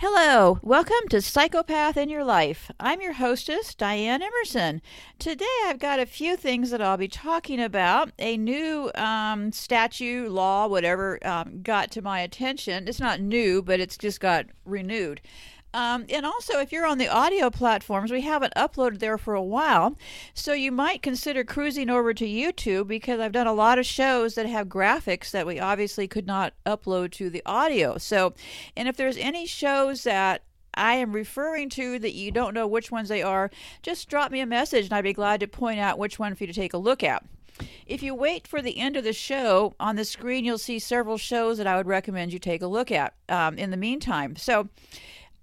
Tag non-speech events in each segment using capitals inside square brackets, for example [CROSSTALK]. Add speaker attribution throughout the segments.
Speaker 1: Hello, welcome to Psychopath in Your Life. I'm your hostess, Diane Emerson. Today I've got a few things that I'll be talking about. A new um, statute, law, whatever, um, got to my attention. It's not new, but it's just got renewed. Um, and also, if you're on the audio platforms, we haven't uploaded there for a while. So you might consider cruising over to YouTube because I've done a lot of shows that have graphics that we obviously could not upload to the audio. So, and if there's any shows that I am referring to that you don't know which ones they are, just drop me a message and I'd be glad to point out which one for you to take a look at. If you wait for the end of the show, on the screen you'll see several shows that I would recommend you take a look at um, in the meantime. So,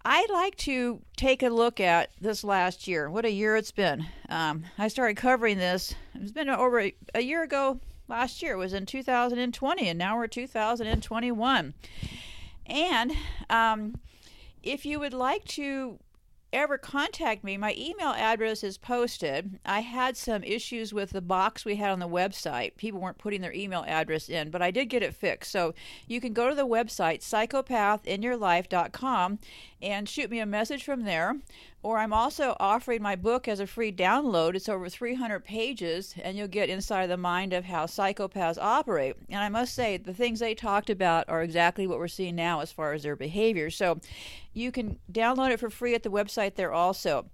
Speaker 1: I'd like to take a look at this last year. What a year it's been. Um, I started covering this. It's been over a, a year ago. Last year it was in 2020, and now we're 2021. And um, if you would like to ever contact me, my email address is posted. I had some issues with the box we had on the website. People weren't putting their email address in, but I did get it fixed. So you can go to the website, psychopathinyourlife.com, and shoot me a message from there. Or I'm also offering my book as a free download. It's over 300 pages, and you'll get inside the mind of how psychopaths operate. And I must say, the things they talked about are exactly what we're seeing now as far as their behavior. So you can download it for free at the website there also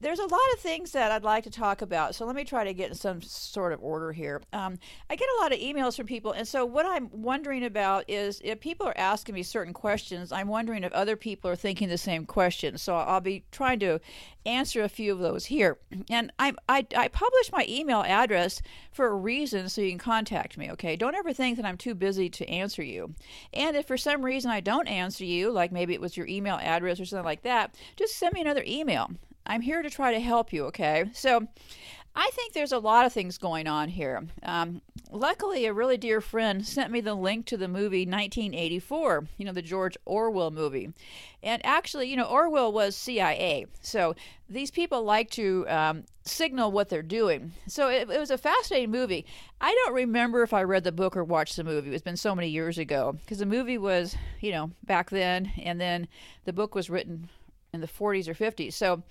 Speaker 1: there's a lot of things that I'd like to talk about. So let me try to get in some sort of order here. Um, I get a lot of emails from people, and so what I'm wondering about is if people are asking me certain questions, I'm wondering if other people are thinking the same questions. So I'll be trying to answer a few of those here. And I, I, I publish my email address for a reason so you can contact me, okay? Don't ever think that I'm too busy to answer you. And if for some reason I don't answer you, like maybe it was your email address or something like that, just send me another email. I'm here to try to help you, okay? So I think there's a lot of things going on here. Um, luckily, a really dear friend sent me the link to the movie 1984, you know, the George Orwell movie. And actually, you know, Orwell was CIA. So these people like to um, signal what they're doing. So it, it, was a fascinating movie. I don't remember if I read the book or watched the movie. It's been so many years ago because the movie was, you know, back then, and then the book was written in the 40s or 50s. So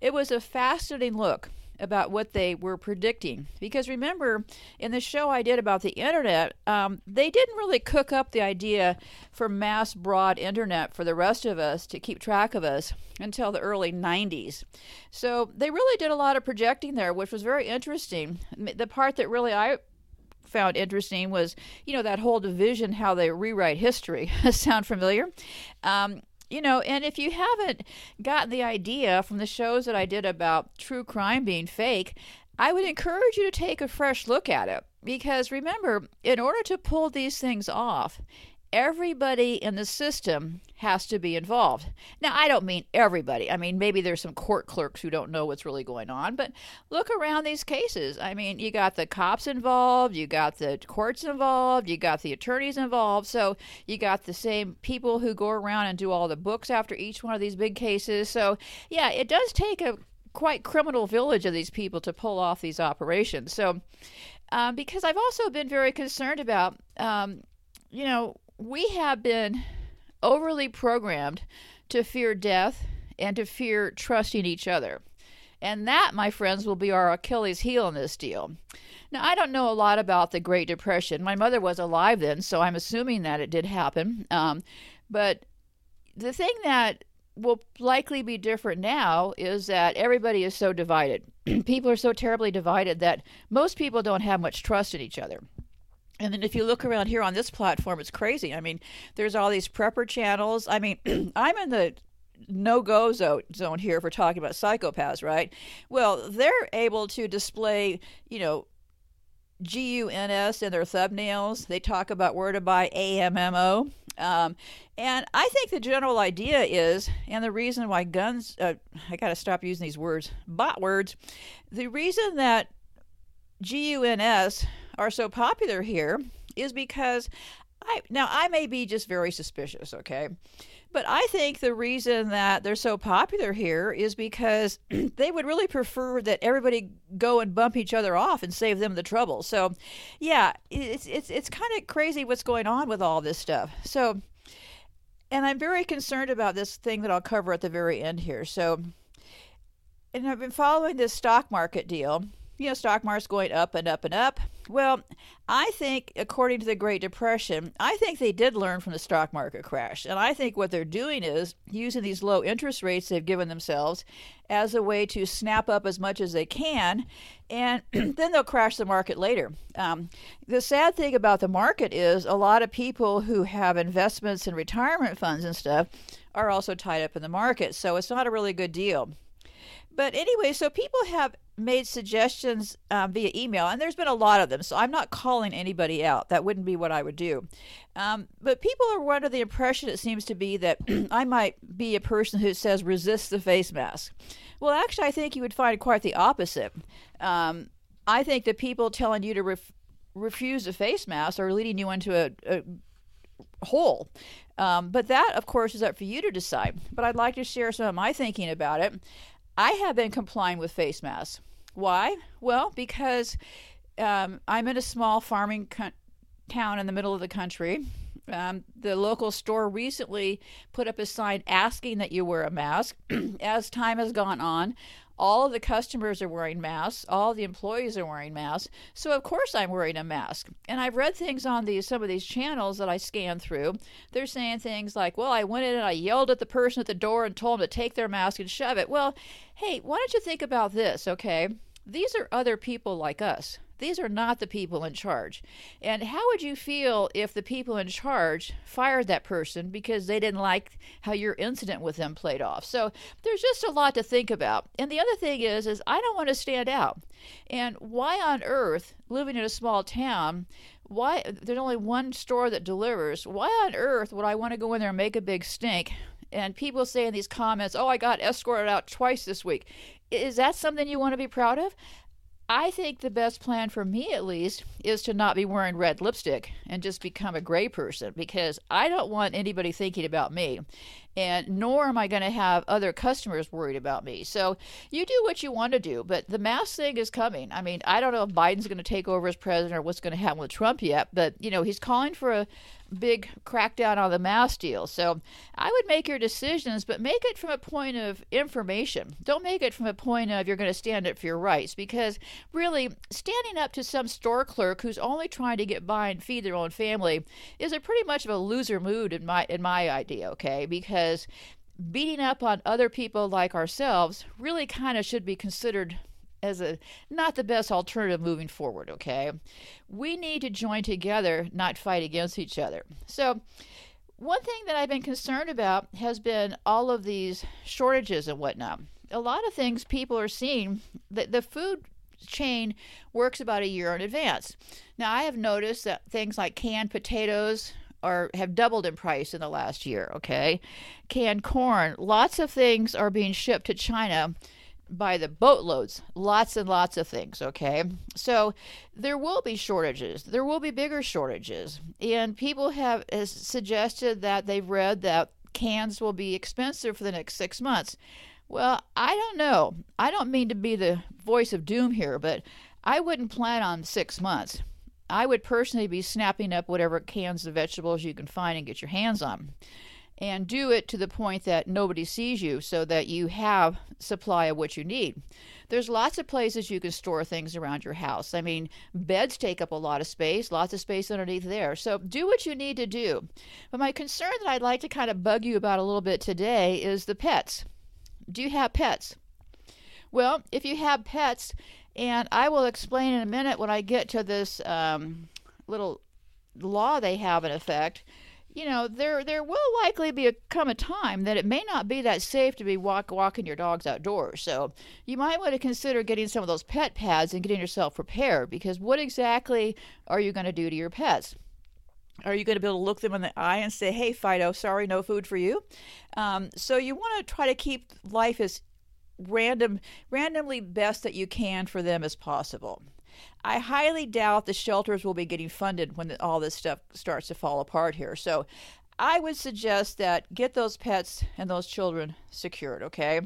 Speaker 1: it was a fascinating look about what they were predicting. Because remember, in the show I did about the internet, um, they didn't really cook up the idea for mass broad internet for the rest of us to keep track of us until the early 90s. So they really did a lot of projecting there, which was very interesting. The part that really I found interesting was, you know, that whole division, how they rewrite history. [LAUGHS] Sound familiar? Um, you know, and if you haven't gotten the idea from the shows that I did about true crime being fake, I would encourage you to take a fresh look at it. Because remember, in order to pull these things off, everybody in the system has to be involved. Now, I don't mean everybody. I mean, maybe there's some court clerks who don't know what's really going on, but look around these cases. I mean, you got the cops involved, you got the courts involved, you got the attorneys involved. So, you got the same people who go around and do all the books after each one of these big cases. So, yeah, it does take a quite criminal village of these people to pull off these operations. So, um, because I've also been very concerned about, um, you know, we have been overly programmed to fear death and to fear trusting each other. And that, my friends, will be our Achilles heel in this deal. Now, I don't know a lot about the Great Depression. My mother was alive then, so I'm assuming that it did happen. Um, but the thing that will likely be different now is that everybody is so divided. [CLEARS THROAT] people are so terribly divided that most people don't have much trust in each other. And then if you look around here on this platform, it's crazy. I mean, there's all these prepper channels. I mean, [CLEARS THROAT] I'm in the no go zone here for talking about psychopaths, right? Well, they're able to display, you know, GUNS in their thumbnails. They talk about where to buy AMMO. Um, and I think the general idea is, and the reason why guns, uh, I got to stop using these words, bot words, the reason that GUNS are so popular here is because I now I may be just very suspicious, okay? But I think the reason that they're so popular here is because [CLEARS THROAT] they would really prefer that everybody go and bump each other off and save them the trouble. So, yeah, it's it's it's kind of crazy what's going on with all this stuff. So, and I'm very concerned about this thing that I'll cover at the very end here. So, and I've been following this stock market deal you know, stock market's going up and up and up. Well, I think, according to the Great Depression, I think they did learn from the stock market crash. And I think what they're doing is using these low interest rates they've given themselves as a way to snap up as much as they can, and [CLEARS THROAT] then they'll crash the market later. Um, the sad thing about the market is a lot of people who have investments in retirement funds and stuff are also tied up in the market. So it's not a really good deal. But anyway, so people have made suggestions um, via email, and there's been a lot of them. So I'm not calling anybody out. That wouldn't be what I would do. Um, but people are under the impression, it seems to be, that [CLEARS THROAT] I might be a person who says resist the face mask. Well, actually, I think you would find quite the opposite. Um, I think the people telling you to ref- refuse a face mask are leading you into a, a hole. Um, but that, of course, is up for you to decide. But I'd like to share some of my thinking about it. I have been complying with face masks. Why? Well, because um, I'm in a small farming co- town in the middle of the country. Um, the local store recently put up a sign asking that you wear a mask. [CLEARS THROAT] As time has gone on, all of the customers are wearing masks. All the employees are wearing masks. So of course i'm wearing a mask. And i've read things on these some of these channels that i scan through. They're saying things like well i went in and i yelled at the person at the door and told them to take their mask and shove it. Well hey why don't you think about this okay? These are other people like us these are not the people in charge. And how would you feel if the people in charge fired that person because they didn't like how your incident with them played off? So there's just a lot to think about. And the other thing is is I don't want to stand out. And why on earth living in a small town why there's only one store that delivers why on earth would i want to go in there and make a big stink and people say in these comments oh i got escorted out twice this week is that something you want to be proud of I think the best plan for me, at least, is to not be wearing red lipstick and just become a gray person because I don't want anybody thinking about me. And nor am I going to have other customers worried about me. So you do what you want to do, but the mask thing is coming. I mean, I don't know if Biden's going to take over as president or what's going to happen with Trump yet, but, you know, he's calling for a, big crackdown on the mass deal. So I would make your decisions, but make it from a point of information. Don't make it from a point of you're going to stand up for your rights because really standing up to some store clerk who's only trying to get by and feed their own family is a pretty much of a loser mood in my in my idea, okay? Because beating up on other people like ourselves really kind of should be considered as a not the best alternative moving forward, okay? We need to join together, not fight against each other. So, one thing that I've been concerned about has been all of these shortages and whatnot. A lot of things people are seeing that the food chain works about a year in advance. Now, I have noticed that things like canned potatoes are have doubled in price in the last year, okay? Canned corn, lots of things are being shipped to China by the boatloads, lots and lots of things, okay? So there will be shortages. There will be bigger shortages. And people have suggested that they've read that cans will be expensive for the next 6 months. Well, I don't know. I don't mean to be the voice of doom here, but I wouldn't plan on 6 months. I would personally be snapping up whatever cans of vegetables you can find and get your hands on and do it to the point that nobody sees you so that you have supply of what you need. There's lots of places you can store things around your house. I mean, beds take up a lot of space, lots of space underneath there. So do what you need to do. But my concern that I'd like to kind of bug you about a little bit today is the pets. Do you have pets? Well, if you have pets, and I will explain in a minute when I get to this um, little law they have in effect you know, there there will likely be a, come a time that it may not be that safe to be walk, walking your dogs outdoors. So you might want to consider getting some of those pet pads and getting yourself prepared because what exactly are you going to do to your pets? Are you going to be able to look them in the eye and say, "Hey, Fido, sorry, no food for you"? Um, so you want to try to keep life as random, randomly best that you can for them as possible. I highly doubt the shelters will be getting funded when all this stuff starts to fall apart here. So I would suggest that get those pets and those children secured, okay?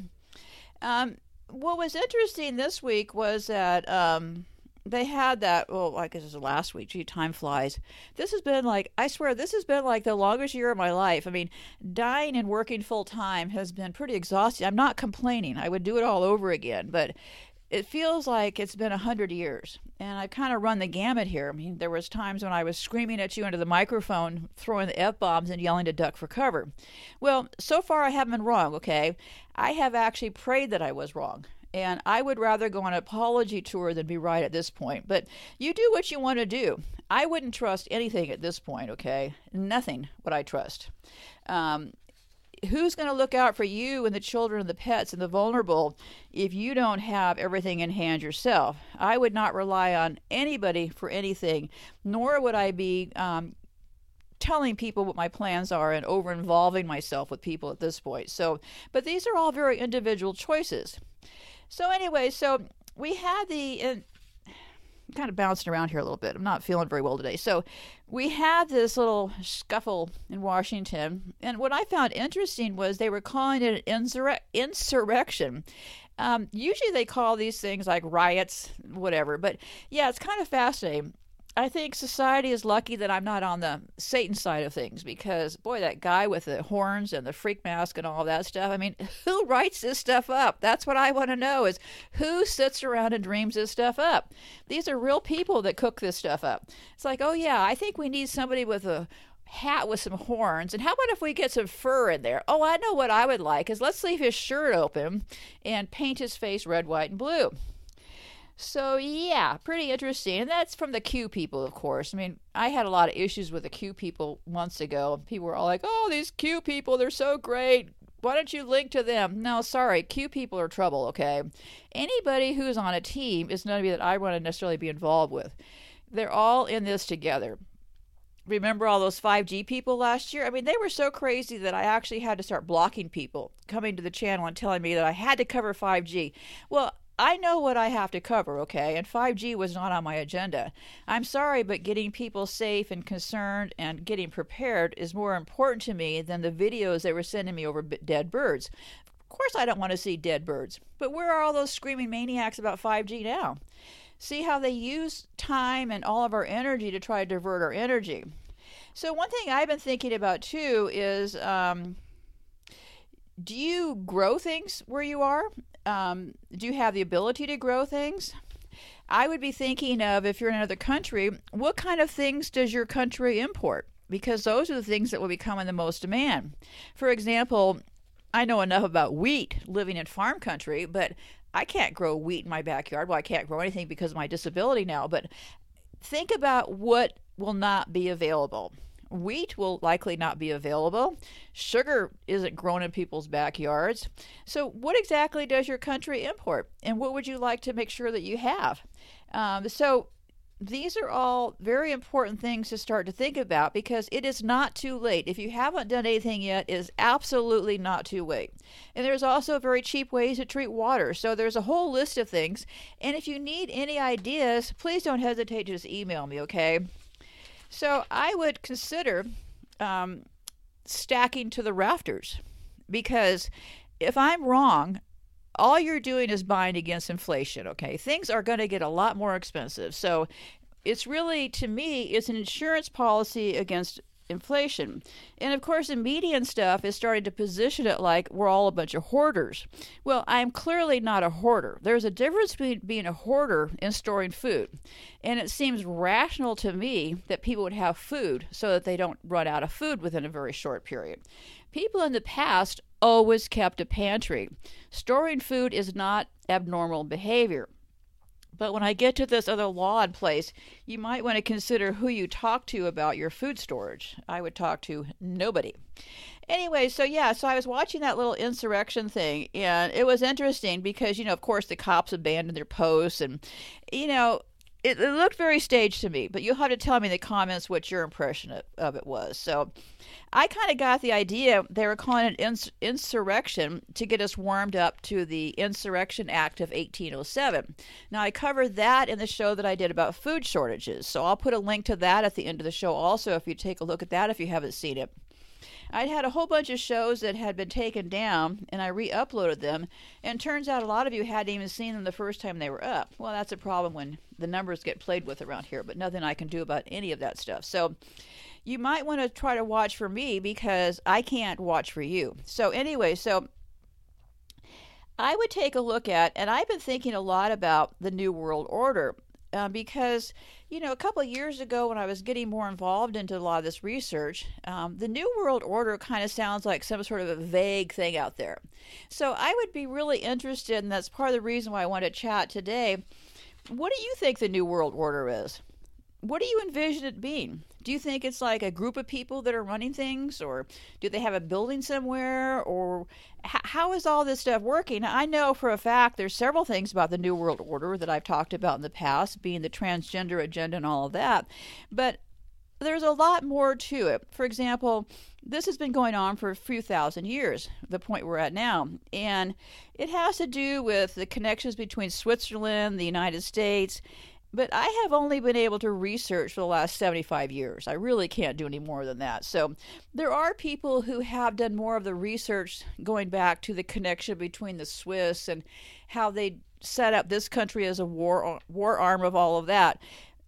Speaker 1: Um, what was interesting this week was that um, they had that. Well, I guess it was last week. Gee, time flies. This has been like I swear this has been like the longest year of my life. I mean, dying and working full time has been pretty exhausting. I'm not complaining. I would do it all over again, but it feels like it's been a hundred years and i've kind of run the gamut here i mean there was times when i was screaming at you into the microphone throwing the f-bombs and yelling to duck for cover well so far i haven't been wrong okay i have actually prayed that i was wrong and I would rather go on an apology tour than be right at this point. But you do what you want to do. I wouldn't trust anything at this point, okay? Nothing would I trust. Um, who's going to look out for you and the children and the pets and the vulnerable if you don't have everything in hand yourself? I would not rely on anybody for anything, nor would I be um, telling people what my plans are and over involving myself with people at this point. So, but these are all very individual choices. So anyway, so we had the kind of bouncing around here a little bit. I'm not feeling very well today. So we had this little scuffle in Washington, and what I found interesting was they were calling it an insur- insurrection. Um, usually they call these things like riots, whatever. But yeah, it's kind of fascinating. I think society is lucky that I'm not on the Satan side of things because, boy, that guy with the horns and the freak mask and all that stuff. I mean, who writes this stuff up? That's what I want to know is who sits around and dreams this stuff up? These are real people that cook this stuff up. It's like, oh, yeah, I think we need somebody with a hat with some horns. And how about if we get some fur in there? Oh, I know what I would like is let's leave his shirt open and paint his face red, white, and blue. So yeah, pretty interesting. And that's from the Q people, of course. I mean, I had a lot of issues with the Q people months ago. People were all like, "Oh, these Q people, they're so great. Why don't you link to them?" No, sorry, Q people are trouble. Okay, anybody who's on a team is nobody that I want to necessarily be involved with. They're all in this together. Remember all those 5G people last year? I mean, they were so crazy that I actually had to start blocking people coming to the channel and telling me that I had to cover 5G. Well, I know what I have to cover, okay? And 5G was not on my agenda. I'm sorry, but getting people safe and concerned and getting prepared is more important to me than the videos they were sending me over dead birds. Of course, I don't want to see dead birds, but where are all those screaming maniacs about 5G now? See how they use time and all of our energy to try to divert our energy. So, one thing I've been thinking about too is um, do you grow things where you are? Um, do you have the ability to grow things? I would be thinking of if you're in another country, what kind of things does your country import? Because those are the things that will become in the most demand. For example, I know enough about wheat living in farm country, but I can't grow wheat in my backyard. Well, I can't grow anything because of my disability now, but think about what will not be available. Wheat will likely not be available. Sugar isn't grown in people's backyards. So, what exactly does your country import? And what would you like to make sure that you have? Um, so, these are all very important things to start to think about because it is not too late. If you haven't done anything yet, it is absolutely not too late. And there's also very cheap ways to treat water. So there's a whole list of things. And if you need any ideas, please don't hesitate to just email me, okay? So I would consider um, stacking to the rafters because if I'm wrong, all you're doing is buying against inflation, okay? Things are going to get a lot more expensive. So it's really, to me, it's an insurance policy against inflation. And of course, the media and stuff is starting to position it like we're all a bunch of hoarders. Well, I'm clearly not a hoarder. There's a difference between being a hoarder and storing food. And it seems rational to me that people would have food so that they don't run out of food within a very short period. People in the past always kept a pantry. Storing food is not abnormal behavior. But when I get to this other law in place, you might want to consider who you talk to about your food storage. I would talk to nobody. Anyway, so yeah, so I was watching that little insurrection thing, and it was interesting because, you know, of course, the cops abandoned their posts, and, you know, it, it, looked very staged to me, but you'll have to tell me in the comments what your impression of, of it was. So I kind of got the idea they were calling it ins- insurrection to get us warmed up to the Insurrection Act of 1807. Now, I covered that in the show that I did about food shortages, so I'll put a link to that at the end of the show also if you take a look at that if you haven't seen it. I'd had a whole bunch of shows that had been taken down and I re uploaded them. And turns out a lot of you hadn't even seen them the first time they were up. Well, that's a problem when the numbers get played with around here, but nothing I can do about any of that stuff. So you might want to try to watch for me because I can't watch for you. So, anyway, so I would take a look at, and I've been thinking a lot about the New World Order uh, because you know a couple of years ago when i was getting more involved into a lot of this research um, the new world order kind of sounds like some sort of a vague thing out there. So i would be really interested and that's part of the reason why i want to chat today. What do you think the new world order is? What do you envision it being? Do you think it's like a group of people that are running things, or do they have a building somewhere, or h- how is all this stuff working? I know for a fact there's several things about the New World Order that I've talked about in the past, being the transgender agenda and all of that, but there's a lot more to it. For example, this has been going on for a few thousand years, the point we're at now. And it has to do with the connections between Switzerland, the United States, but I have only been able to research for the last 75 years. I really can't do any more than that. So there are people who have done more of the research going back to the connection between the Swiss and how they set up this country as a war war arm of all of that.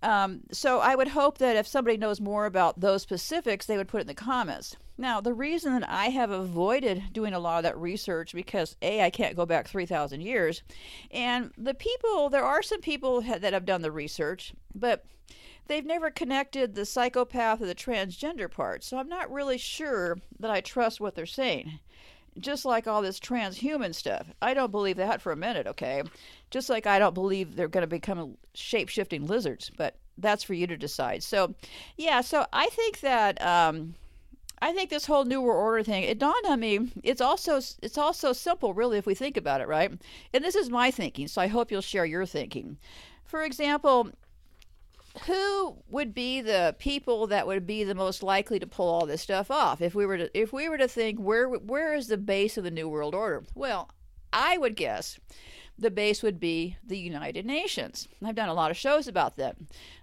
Speaker 1: Um, so I would hope that if somebody knows more about those specifics, they would put it in the comments. Now, the reason that I have avoided doing a lot of that research because A, I can't go back 3,000 years, and the people, there are some people that have done the research, but they've never connected the psychopath or the transgender part, so I'm not really sure that I trust what they're saying just like all this transhuman stuff. I don't believe that for a minute, okay? Just like I don't believe they're going to become shape shifting lizards, but that's for you to decide. So, yeah, so I think that. Um, I think this whole New World Order thing, it dawned on me, it's also it's also simple really if we think about it, right? And this is my thinking, so I hope you'll share your thinking. For example, who would be the people that would be the most likely to pull all this stuff off? If we were to if we were to think where where is the base of the new world order? Well i would guess the base would be the united nations. I've done a lot of shows about that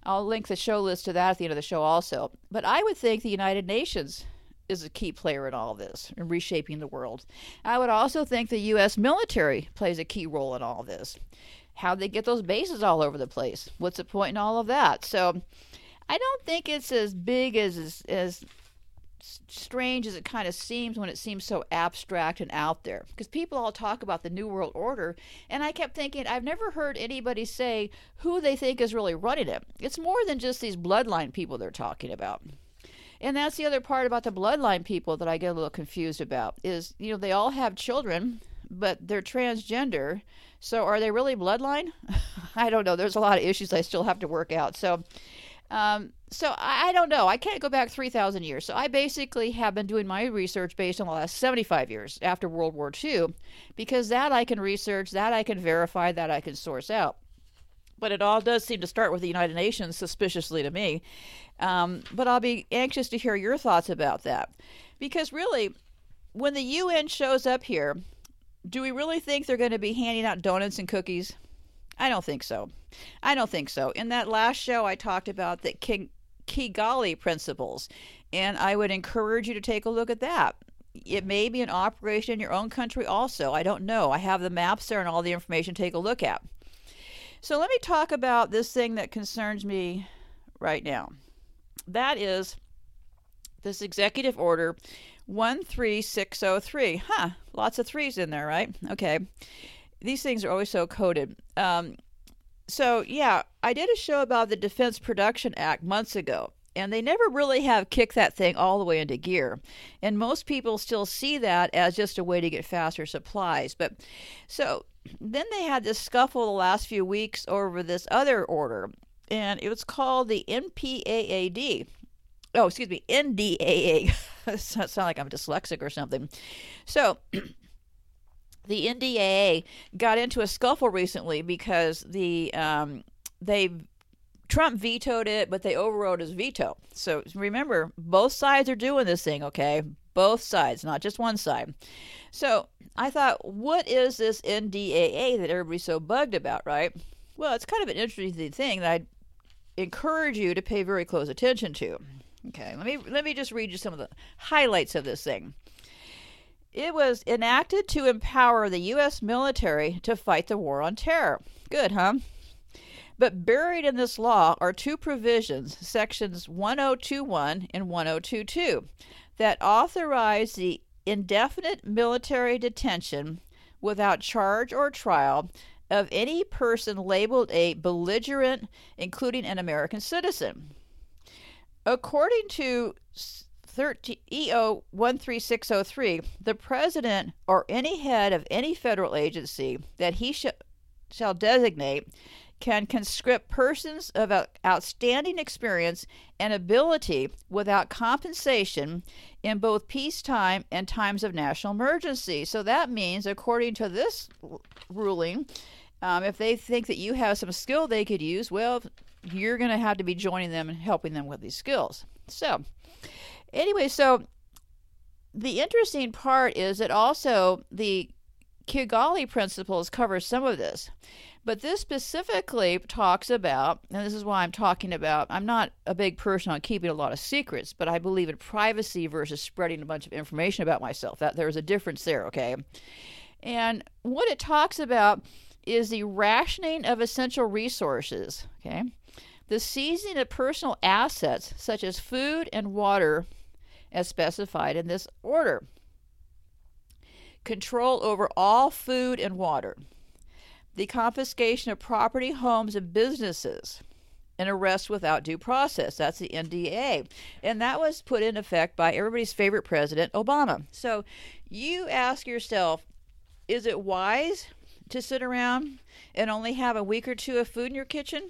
Speaker 1: i'll link the show list to that at the end of the show also. But i would think the united nations is a key player in all this in reshaping the world i would also think the us military plays a key role in all this how they get those bases all over the place. What's the point in all of that? So I don't think it's as big as as, as strange as it kind of seems when it seems so abstract and out there. Because people all talk about the New World Order, and I kept thinking, I've never heard anybody say who they think is really running it. It's more than just these bloodline people they're talking about. And that's the other part about the bloodline people that I get a little confused about is, you know, they all have children, but they're transgender so are they really bloodline? [LAUGHS] I don't know. There's a lot of issues I still have to work out. So, um, so I, I, don't know. I can't go back 3,000 years. So I basically have been doing my research based on the last 75 years after World War II, because that I can research, that I can verify, that I can source out. But it all does seem to start with the United Nations, suspiciously to me. Um, but I'll be anxious to hear your thoughts about that. Because really, when the UN shows up here, do we really think they're going to be handing out donuts and cookies? I don't think so. I don't think so. In that last show, I talked about the Kigali principles, and I would encourage you to take a look at that. It may be an operation in your own country also. I don't know. I have the maps there and all the information to take a look at. So let me talk about this thing that concerns me right now. That is this executive order 13603. Huh, lots of threes in there, right? Okay. These things are always so coded. Um, so, yeah, I did a show about the Defense Production Act months ago, and they never really have kicked that thing all the way into gear. And most people still see that as just a way to get faster supplies. But so then they had this scuffle the last few weeks over this other order, and it was called the NPAAD, oh, excuse me, NDAA. [LAUGHS] sound like I'm dyslexic or something. So, [CLEARS THROAT] the NDAA got into a scuffle recently because the um, they Trump vetoed it, but they overrode his veto. So remember, both sides are doing this thing, okay? Both sides, not just one side. So I thought, what is this NDAA that everybody's so bugged about, right? Well, it's kind of an interesting thing that I encourage you to pay very close attention to. Okay, let me let me just read you some of the highlights of this thing. It was enacted to empower the U.S. military to fight the war on terror. Good, huh? But buried in this law are two provisions, sections 1021 and 1022, that authorize the indefinite military detention without charge or trial of any person labeled a belligerent, including an American citizen. According to 13, EO 13603, the president or any head of any federal agency that he sh- shall designate can conscript persons of outstanding experience and ability without compensation in both peacetime and times of national emergency. So that means, according to this ruling, um, if they think that you have some skill they could use, well, you're going to have to be joining them and helping them with these skills. So, anyway, so the interesting part is that also the Kigali principles cover some of this. But this specifically talks about, and this is why I'm talking about, I'm not a big person on keeping a lot of secrets, but I believe in privacy versus spreading a bunch of information about myself. That there's a difference there, okay? And what it talks about is the rationing of essential resources, okay? The seizing of personal assets such as food and water as specified in this order. Control over all food and water the confiscation of property, homes, and businesses, and arrest without due process. That's the NDA. And that was put in effect by everybody's favorite president, Obama. So you ask yourself, is it wise to sit around and only have a week or two of food in your kitchen?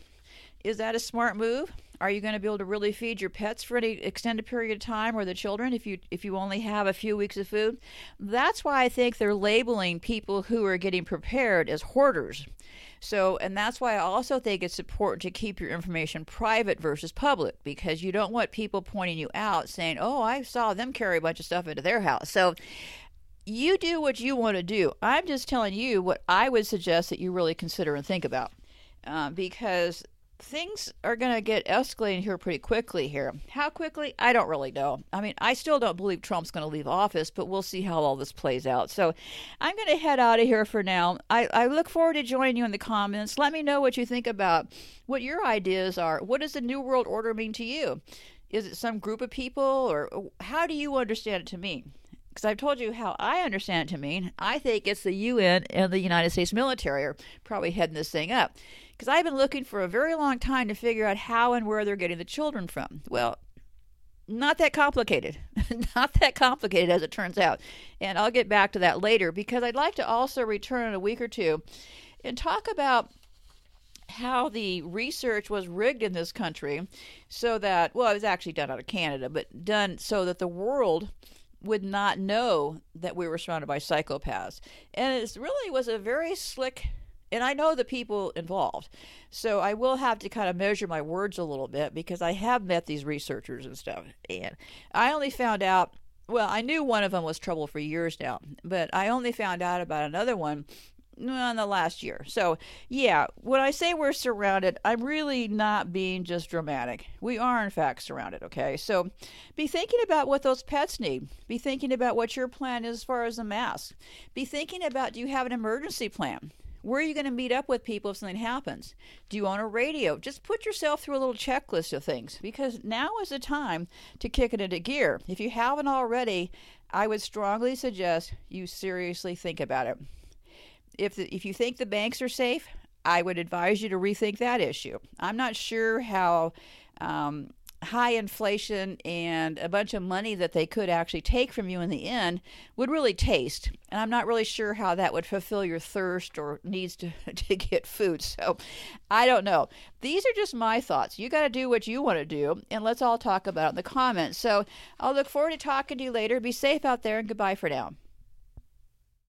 Speaker 1: Is that a smart move? Are you going to be able to really feed your pets for any extended period of time or the children if you if you only have a few weeks of food? That's why I think they're labeling people who are getting prepared as hoarders. So, and that's why I also think it's important to keep your information private versus public because you don't want people pointing you out saying, "Oh, I saw them carry a bunch of stuff into their house." So, you do what you want to do. I'm just telling you what I would suggest that you really consider and think about. Uh, because things are going to get escalating here pretty quickly here. How quickly? I don't really know. I mean, I still don't believe Trump's going to leave office, but we'll see how all this plays out. So I'm going to head out of here for now. I, I look forward to joining you in the comments. Let me know what you think about what your ideas are. What does the New World Order mean to you? Is it some group of people, or how do you understand it to mean? because I've told you how I understand it to mean. I think it's the UN and the United States military are probably heading this thing up because I've been looking for a very long time to figure out how and where they're getting the children from. Well, not that complicated. [LAUGHS] not that complicated as it turns out. And I'll get back to that later because I'd like to also return in a week or two and talk about how the research was rigged in this country so that, well, it was actually done out of Canada, but done so that the world would not know that we were surrounded by psychopaths. And it really was a very slick and I know the people involved. So I will have to kind of measure my words a little bit because I have met these researchers and stuff. And I only found out, well, I knew one of them was trouble for years now, but I only found out about another one in the last year. So, yeah, when I say we're surrounded, I'm really not being just dramatic. We are, in fact, surrounded, okay? So, be thinking about what those pets need. Be thinking about what your plan is as far as the mask. Be thinking about do you have an emergency plan? Where are you going to meet up with people if something happens? Do you own a radio? Just put yourself through a little checklist of things because now is the time to kick it into gear. If you haven't already, I would strongly suggest you seriously think about it. If, the, if you think the banks are safe, I would advise you to rethink that issue. I'm not sure how um, high inflation and a bunch of money that they could actually take from you in the end would really taste. And I'm not really sure how that would fulfill your thirst or needs to, [LAUGHS] to get food. So I don't know. These are just my thoughts. You got to do what you want to do, and let's all talk about it in the comments. So I'll look forward to talking to you later. Be safe out there, and goodbye for now.